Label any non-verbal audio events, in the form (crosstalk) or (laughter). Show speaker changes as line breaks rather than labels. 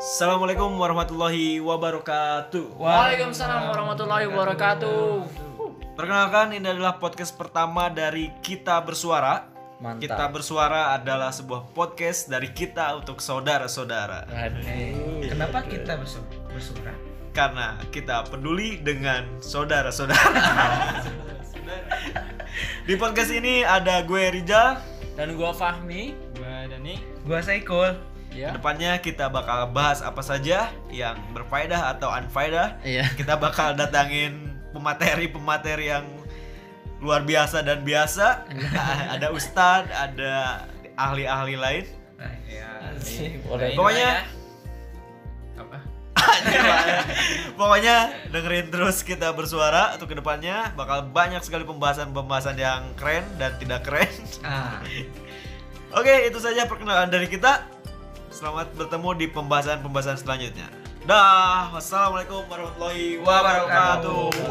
Assalamualaikum warahmatullahi wabarakatuh.
Waalaikumsalam warahmatullahi wabarakatuh.
Perkenalkan ini adalah podcast pertama dari Kita Bersuara.
Mantap.
Kita Bersuara adalah sebuah podcast dari kita untuk saudara-saudara.
Kenapa kita bersu- bersuara?
Karena kita peduli dengan saudara-saudara. (laughs) Di podcast ini ada gue Rijal.
Dan gua Fahmi.
Gua Dani. Gua Saikul.
Ya.
Ke depannya kita bakal bahas apa saja yang berfaedah atau unfaedah.
Iya. (laughs)
Kita bakal datangin pemateri-pemateri yang luar biasa dan biasa. (laughs) ada ustadz, ada ahli-ahli lain.
Nah, ya.
Asik, boleh.
Pokoknya
apa? (laughs)
Pokoknya dengerin terus kita bersuara untuk ke depannya bakal banyak sekali pembahasan-pembahasan yang keren dan tidak keren.
Ah,
Oke, itu saja perkenalan dari kita. Selamat bertemu di pembahasan-pembahasan selanjutnya. Dah, wassalamualaikum warahmatullahi wabarakatuh.